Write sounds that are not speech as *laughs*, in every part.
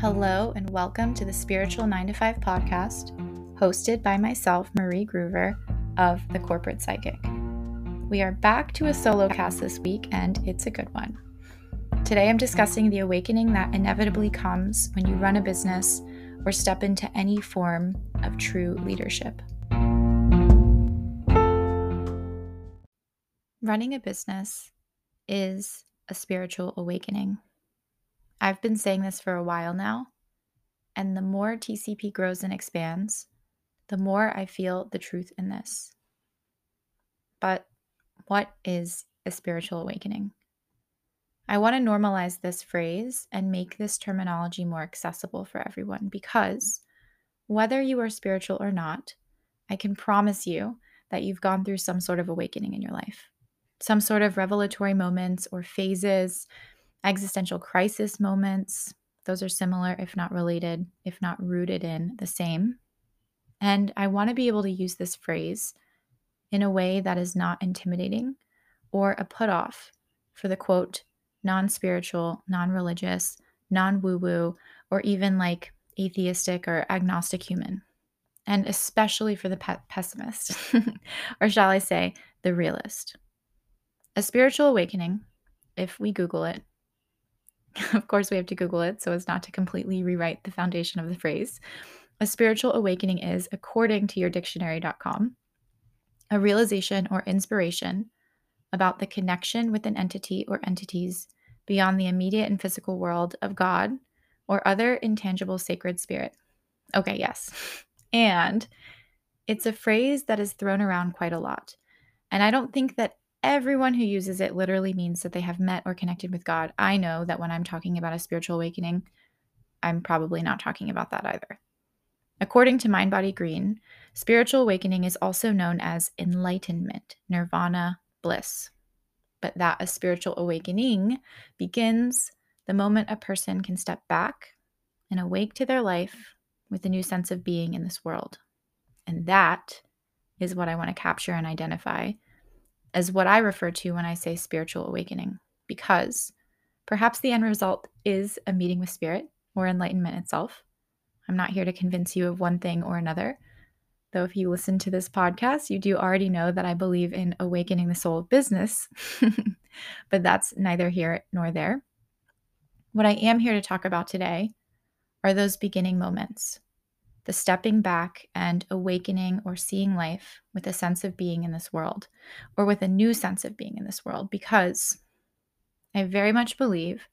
Hello, and welcome to the Spiritual 9 to 5 podcast, hosted by myself, Marie Groover of The Corporate Psychic. We are back to a solo cast this week, and it's a good one. Today, I'm discussing the awakening that inevitably comes when you run a business or step into any form of true leadership. Running a business is a spiritual awakening. I've been saying this for a while now, and the more TCP grows and expands, the more I feel the truth in this. But what is a spiritual awakening? I want to normalize this phrase and make this terminology more accessible for everyone because whether you are spiritual or not, I can promise you that you've gone through some sort of awakening in your life, some sort of revelatory moments or phases, existential crisis moments. Those are similar, if not related, if not rooted in the same. And I want to be able to use this phrase in a way that is not intimidating or a put off for the quote, non spiritual, non religious, non woo woo, or even like atheistic or agnostic human. And especially for the pe- pessimist, *laughs* or shall I say, the realist. A spiritual awakening, if we Google it, *laughs* of course, we have to Google it so as not to completely rewrite the foundation of the phrase. A spiritual awakening is, according to yourdictionary.com, a realization or inspiration about the connection with an entity or entities beyond the immediate and physical world of God or other intangible sacred spirit. Okay, yes. And it's a phrase that is thrown around quite a lot. And I don't think that everyone who uses it literally means that they have met or connected with God. I know that when I'm talking about a spiritual awakening, I'm probably not talking about that either. According to Mind Body Green, spiritual awakening is also known as enlightenment, nirvana, bliss. But that a spiritual awakening begins the moment a person can step back and awake to their life with a new sense of being in this world. And that is what I want to capture and identify as what I refer to when I say spiritual awakening, because perhaps the end result is a meeting with spirit or enlightenment itself. I'm not here to convince you of one thing or another. Though, if you listen to this podcast, you do already know that I believe in awakening the soul of business, *laughs* but that's neither here nor there. What I am here to talk about today are those beginning moments the stepping back and awakening or seeing life with a sense of being in this world or with a new sense of being in this world because I very much believe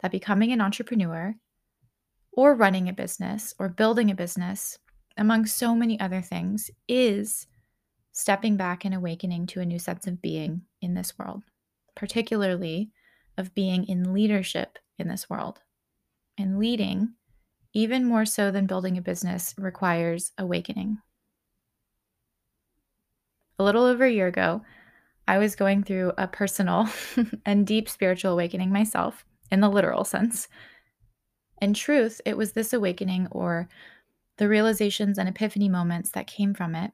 that becoming an entrepreneur or running a business or building a business, among so many other things, is stepping back and awakening to a new sense of being in this world, particularly of being in leadership in this world. And leading even more so than building a business, requires awakening. A little over a year ago, I was going through a personal *laughs* and deep spiritual awakening myself, in the literal sense. In truth, it was this awakening or the realizations and epiphany moments that came from it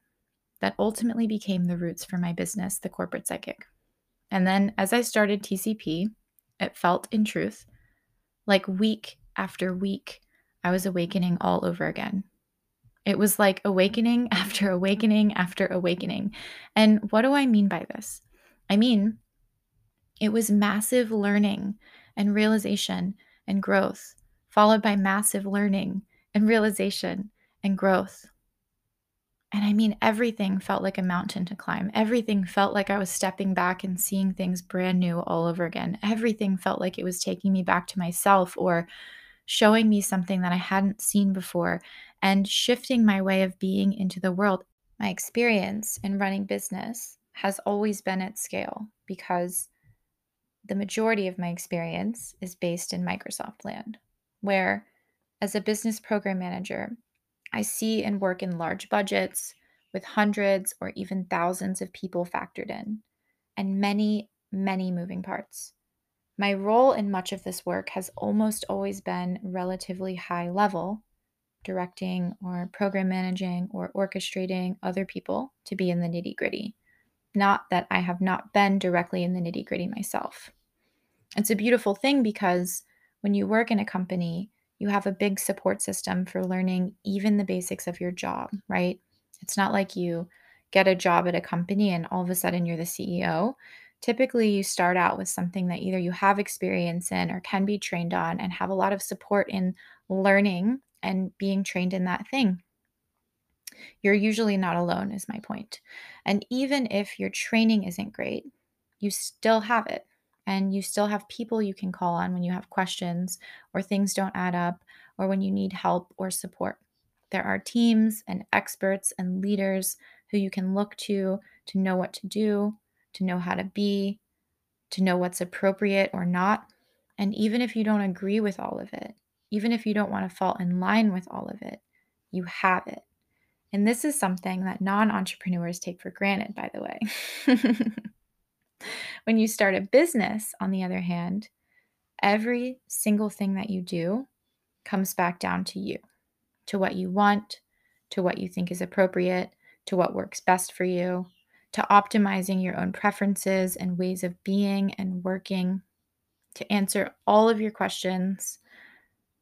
that ultimately became the roots for my business, The Corporate Psychic. And then as I started TCP, it felt in truth like week after week I was awakening all over again. It was like awakening *laughs* after awakening after awakening. And what do I mean by this? I mean, it was massive learning and realization and growth, followed by massive learning and realization and growth. And I mean, everything felt like a mountain to climb. Everything felt like I was stepping back and seeing things brand new all over again. Everything felt like it was taking me back to myself or showing me something that I hadn't seen before and shifting my way of being into the world. My experience in running business has always been at scale because the majority of my experience is based in Microsoft land, where as a business program manager, I see and work in large budgets with hundreds or even thousands of people factored in and many, many moving parts. My role in much of this work has almost always been relatively high level, directing or program managing or orchestrating other people to be in the nitty gritty. Not that I have not been directly in the nitty gritty myself. It's a beautiful thing because when you work in a company, you have a big support system for learning even the basics of your job, right? It's not like you get a job at a company and all of a sudden you're the CEO. Typically, you start out with something that either you have experience in or can be trained on and have a lot of support in learning and being trained in that thing. You're usually not alone, is my point. And even if your training isn't great, you still have it. And you still have people you can call on when you have questions or things don't add up or when you need help or support. There are teams and experts and leaders who you can look to to know what to do, to know how to be, to know what's appropriate or not. And even if you don't agree with all of it, even if you don't want to fall in line with all of it, you have it. And this is something that non entrepreneurs take for granted, by the way. *laughs* when you start a business, on the other hand, every single thing that you do comes back down to you, to what you want, to what you think is appropriate, to what works best for you, to optimizing your own preferences and ways of being and working, to answer all of your questions,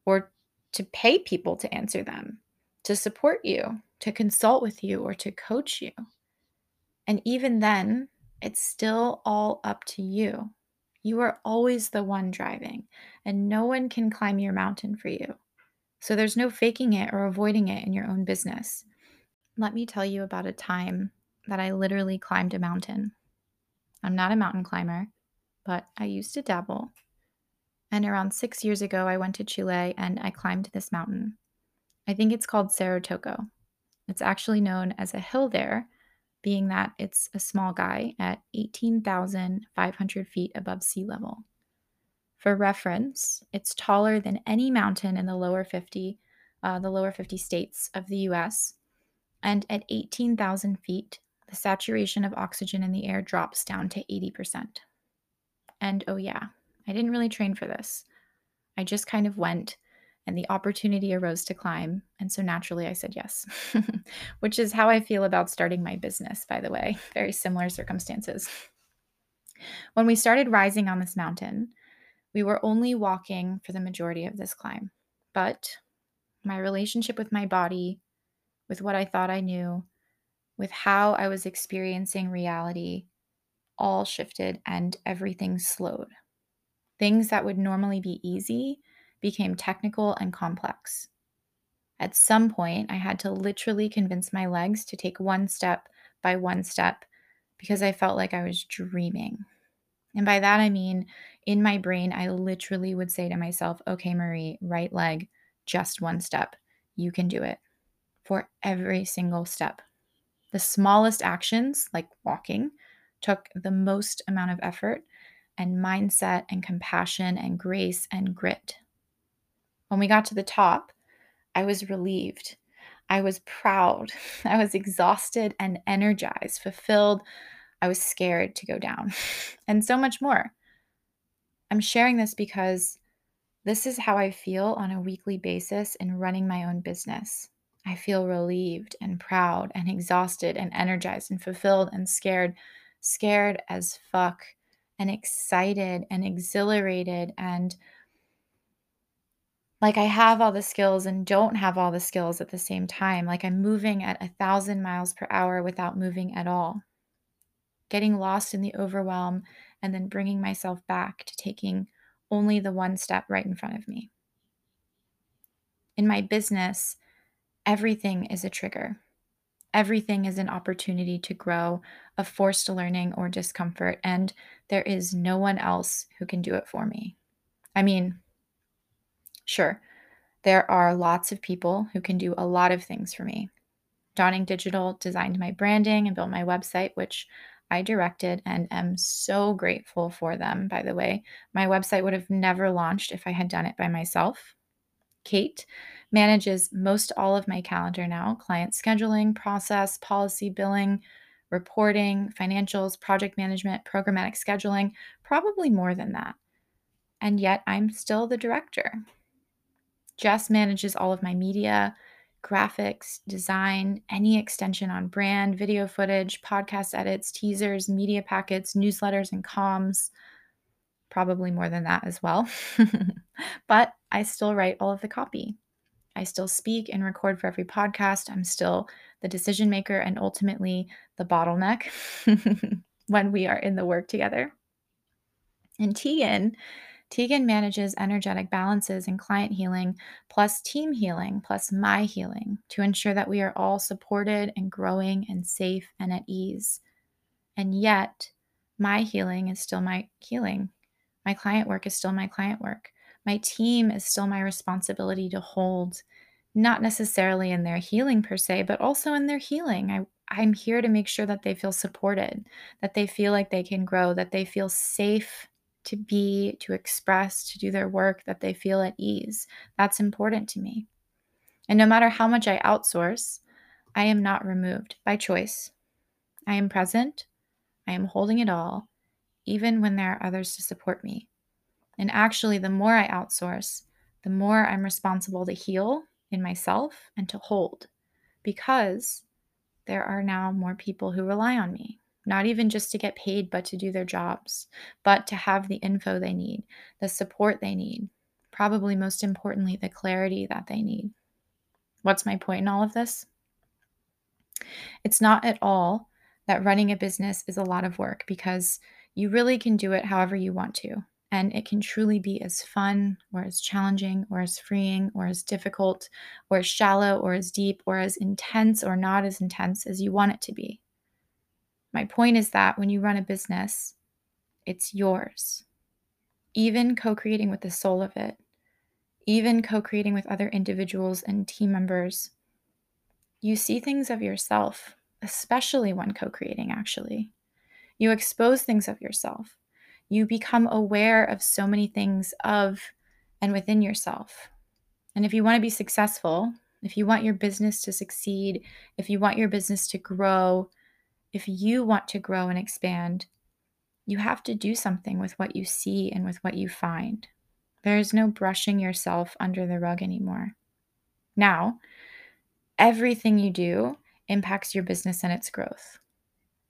or to pay people to answer them, to support you, to consult with you, or to coach you. And even then, it's still all up to you. You are always the one driving, and no one can climb your mountain for you. So there's no faking it or avoiding it in your own business. Let me tell you about a time that I literally climbed a mountain. I'm not a mountain climber, but I used to dabble. And around six years ago, I went to Chile and I climbed this mountain. I think it's called Cerro Toco. It's actually known as a hill there, being that it's a small guy at 18,500 feet above sea level. For reference, it's taller than any mountain in the lower 50, uh, the lower 50 states of the US. And at 18,000 feet, the saturation of oxygen in the air drops down to 80%. And oh, yeah, I didn't really train for this. I just kind of went, and the opportunity arose to climb. And so naturally, I said yes, *laughs* which is how I feel about starting my business, by the way. *laughs* Very similar circumstances. When we started rising on this mountain, we were only walking for the majority of this climb. But my relationship with my body, with what I thought I knew, with how I was experiencing reality all shifted and everything slowed. Things that would normally be easy became technical and complex. At some point, I had to literally convince my legs to take one step by one step because I felt like I was dreaming. And by that, I mean, in my brain, I literally would say to myself, okay, Marie, right leg, just one step. You can do it for every single step. The smallest actions, like walking, took the most amount of effort and mindset and compassion and grace and grit. When we got to the top, I was relieved. I was proud. *laughs* I was exhausted and energized, fulfilled. I was scared to go down, *laughs* and so much more. I'm sharing this because this is how I feel on a weekly basis in running my own business. I feel relieved and proud and exhausted and energized and fulfilled and scared, scared as fuck, and excited and exhilarated and like I have all the skills and don't have all the skills at the same time. Like I'm moving at a thousand miles per hour without moving at all. Getting lost in the overwhelm and then bringing myself back to taking only the one step right in front of me. In my business, everything is a trigger. Everything is an opportunity to grow, a forced learning or discomfort, and there is no one else who can do it for me. I mean, sure, there are lots of people who can do a lot of things for me. Dawning Digital designed my branding and built my website, which I directed and am so grateful for them, by the way. My website would have never launched if I had done it by myself. Kate manages most all of my calendar now client scheduling, process, policy, billing, reporting, financials, project management, programmatic scheduling, probably more than that. And yet I'm still the director. Jess manages all of my media, graphics, design, any extension on brand, video footage, podcast edits, teasers, media packets, newsletters, and comms. Probably more than that as well. *laughs* but I still write all of the copy. I still speak and record for every podcast. I'm still the decision maker and ultimately the bottleneck *laughs* when we are in the work together. And Tegan, Tegan manages energetic balances and client healing, plus team healing, plus my healing to ensure that we are all supported and growing and safe and at ease. And yet, my healing is still my healing. My client work is still my client work. My team is still my responsibility to hold, not necessarily in their healing per se, but also in their healing. I, I'm here to make sure that they feel supported, that they feel like they can grow, that they feel safe to be, to express, to do their work, that they feel at ease. That's important to me. And no matter how much I outsource, I am not removed by choice. I am present. I am holding it all, even when there are others to support me. And actually, the more I outsource, the more I'm responsible to heal in myself and to hold because there are now more people who rely on me, not even just to get paid, but to do their jobs, but to have the info they need, the support they need, probably most importantly, the clarity that they need. What's my point in all of this? It's not at all that running a business is a lot of work because you really can do it however you want to. And it can truly be as fun or as challenging or as freeing or as difficult or as shallow or as deep or as intense or not as intense as you want it to be. My point is that when you run a business, it's yours. Even co creating with the soul of it, even co creating with other individuals and team members, you see things of yourself, especially when co creating, actually. You expose things of yourself you become aware of so many things of and within yourself. And if you want to be successful, if you want your business to succeed, if you want your business to grow, if you want to grow and expand, you have to do something with what you see and with what you find. There is no brushing yourself under the rug anymore. Now, everything you do impacts your business and its growth.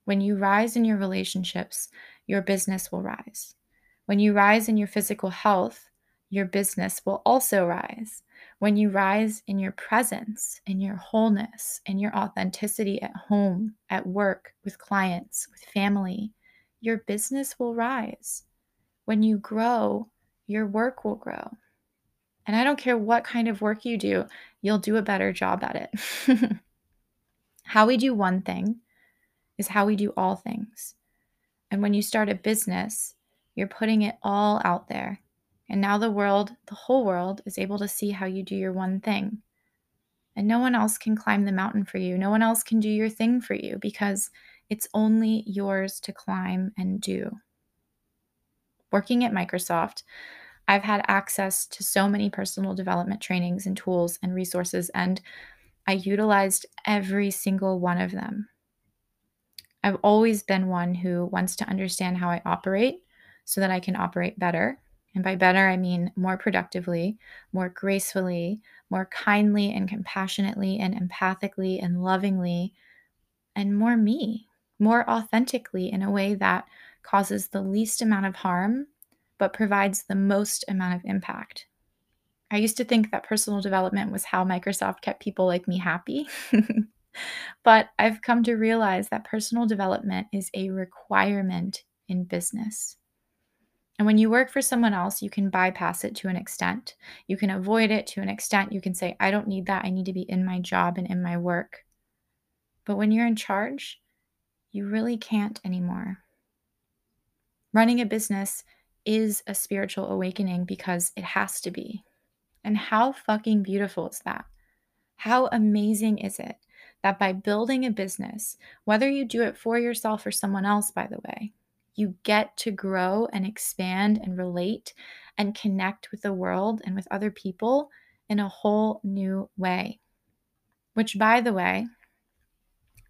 When you rise in your relationships, your business will rise. When you rise in your physical health, your business will also rise. When you rise in your presence, in your wholeness, in your authenticity at home, at work, with clients, with family, your business will rise. When you grow, your work will grow. And I don't care what kind of work you do, you'll do a better job at it. *laughs* how we do one thing is how we do all things. And when you start a business, you're putting it all out there. And now the world, the whole world, is able to see how you do your one thing. And no one else can climb the mountain for you. No one else can do your thing for you because it's only yours to climb and do. Working at Microsoft, I've had access to so many personal development trainings and tools and resources, and I utilized every single one of them. I've always been one who wants to understand how I operate so that I can operate better. And by better, I mean more productively, more gracefully, more kindly and compassionately and empathically and lovingly, and more me, more authentically in a way that causes the least amount of harm but provides the most amount of impact. I used to think that personal development was how Microsoft kept people like me happy. *laughs* but I've come to realize that personal development is a requirement in business. And when you work for someone else, you can bypass it to an extent. You can avoid it to an extent. You can say, I don't need that. I need to be in my job and in my work. But when you're in charge, you really can't anymore. Running a business is a spiritual awakening because it has to be. And how fucking beautiful is that? How amazing is it that by building a business, whether you do it for yourself or someone else, by the way, you get to grow and expand and relate and connect with the world and with other people in a whole new way. Which, by the way,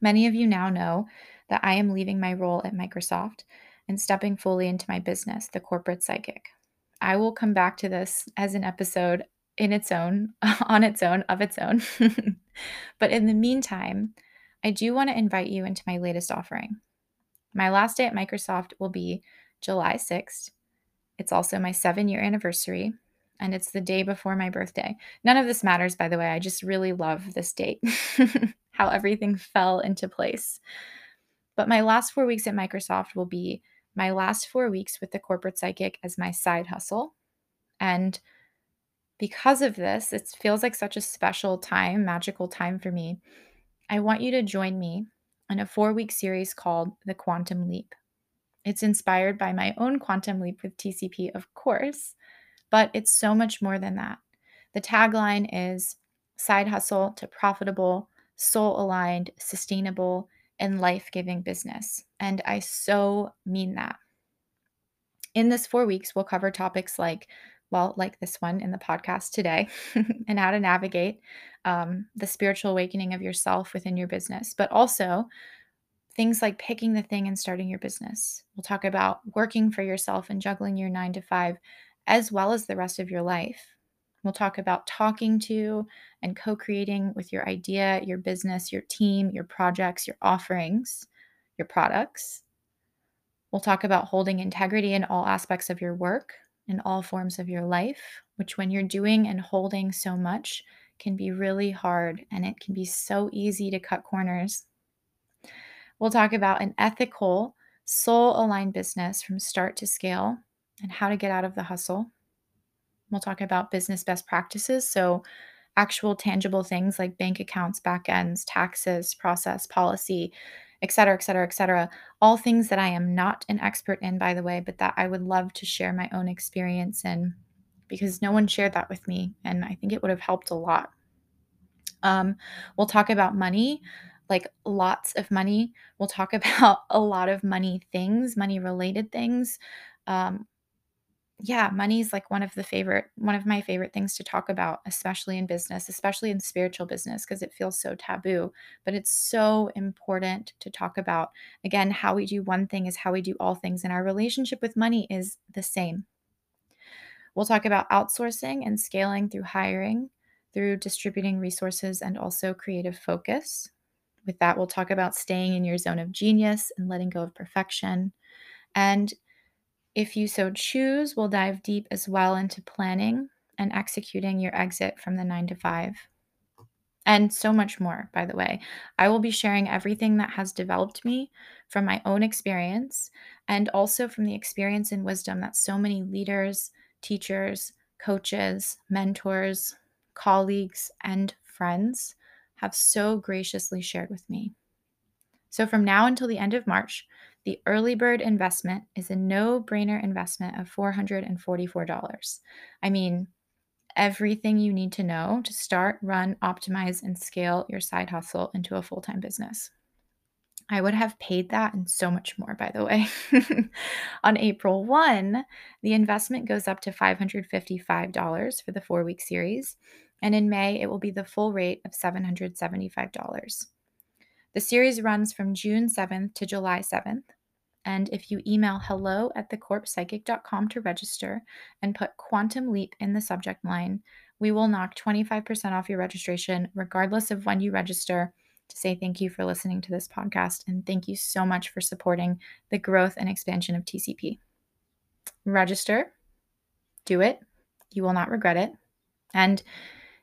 many of you now know that I am leaving my role at Microsoft and stepping fully into my business, the corporate psychic. I will come back to this as an episode in its own, *laughs* on its own, of its own. *laughs* but in the meantime, I do want to invite you into my latest offering. My last day at Microsoft will be July 6th. It's also my seven year anniversary. and it's the day before my birthday. None of this matters, by the way. I just really love this date, *laughs* how everything fell into place. But my last four weeks at Microsoft will be my last four weeks with the corporate psychic as my side hustle. And because of this, it feels like such a special time, magical time for me. I want you to join me in a four week series called The Quantum Leap. It's inspired by my own quantum leap with TCP, of course, but it's so much more than that. The tagline is side hustle to profitable, soul aligned, sustainable, and life giving business. And I so mean that. In this four weeks, we'll cover topics like, well, like this one in the podcast today, *laughs* and how to navigate um, the spiritual awakening of yourself within your business, but also things like picking the thing and starting your business. We'll talk about working for yourself and juggling your nine to five, as well as the rest of your life. We'll talk about talking to and co creating with your idea, your business, your team, your projects, your offerings, your products. We'll talk about holding integrity in all aspects of your work, in all forms of your life, which, when you're doing and holding so much, can be really hard and it can be so easy to cut corners. We'll talk about an ethical, soul aligned business from start to scale and how to get out of the hustle. We'll talk about business best practices. So, actual tangible things like bank accounts, back ends, taxes, process, policy, et cetera, et cetera, et cetera. All things that I am not an expert in, by the way, but that I would love to share my own experience in because no one shared that with me. And I think it would have helped a lot. Um, we'll talk about money, like lots of money. We'll talk *laughs* about a lot of money things, money related things. Um, yeah, money's like one of the favorite, one of my favorite things to talk about, especially in business, especially in spiritual business, because it feels so taboo. But it's so important to talk about. Again, how we do one thing is how we do all things, and our relationship with money is the same. We'll talk about outsourcing and scaling through hiring, through distributing resources, and also creative focus. With that, we'll talk about staying in your zone of genius and letting go of perfection. And if you so choose, we'll dive deep as well into planning and executing your exit from the nine to five. And so much more, by the way. I will be sharing everything that has developed me from my own experience and also from the experience and wisdom that so many leaders, teachers, coaches, mentors, colleagues, and friends have so graciously shared with me. So, from now until the end of March, the early bird investment is a no brainer investment of $444. I mean, everything you need to know to start, run, optimize, and scale your side hustle into a full time business. I would have paid that and so much more, by the way. *laughs* On April 1, the investment goes up to $555 for the four week series. And in May, it will be the full rate of $775. The series runs from June 7th to July 7th. And if you email hello at thecorpspsychic.com to register and put Quantum Leap in the subject line, we will knock 25% off your registration, regardless of when you register, to say thank you for listening to this podcast and thank you so much for supporting the growth and expansion of TCP. Register, do it. You will not regret it. And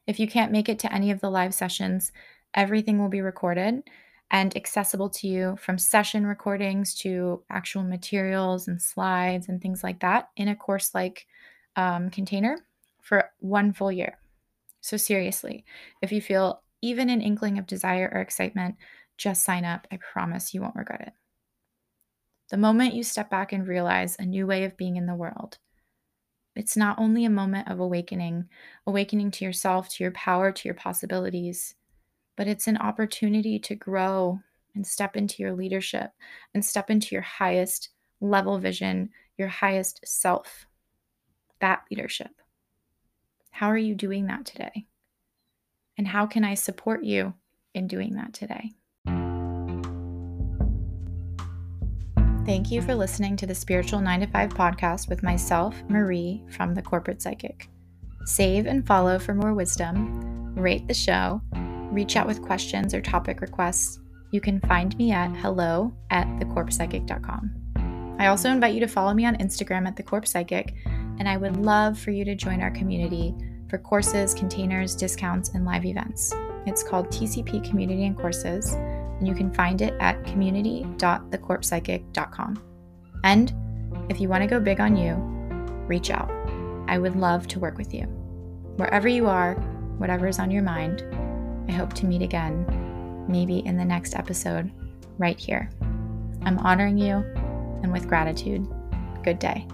if you can't make it to any of the live sessions, everything will be recorded and accessible to you from session recordings to actual materials and slides and things like that in a course like um, container for one full year. So, seriously, if you feel even an inkling of desire or excitement, just sign up. I promise you won't regret it. The moment you step back and realize a new way of being in the world, it's not only a moment of awakening, awakening to yourself, to your power, to your possibilities but it's an opportunity to grow and step into your leadership and step into your highest level vision, your highest self. That leadership. How are you doing that today? And how can I support you in doing that today? Thank you for listening to the Spiritual 9 to 5 podcast with myself, Marie, from the Corporate Psychic. Save and follow for more wisdom, rate the show, reach out with questions or topic requests, you can find me at hello at thecorpspsychic.com. I also invite you to follow me on Instagram at thecorpspsychic and I would love for you to join our community for courses, containers, discounts, and live events. It's called TCP Community and Courses, and you can find it at community.thecorpsepsychic.com. And if you want to go big on you, reach out. I would love to work with you. Wherever you are, whatever is on your mind, I hope to meet again, maybe in the next episode, right here. I'm honoring you, and with gratitude, good day.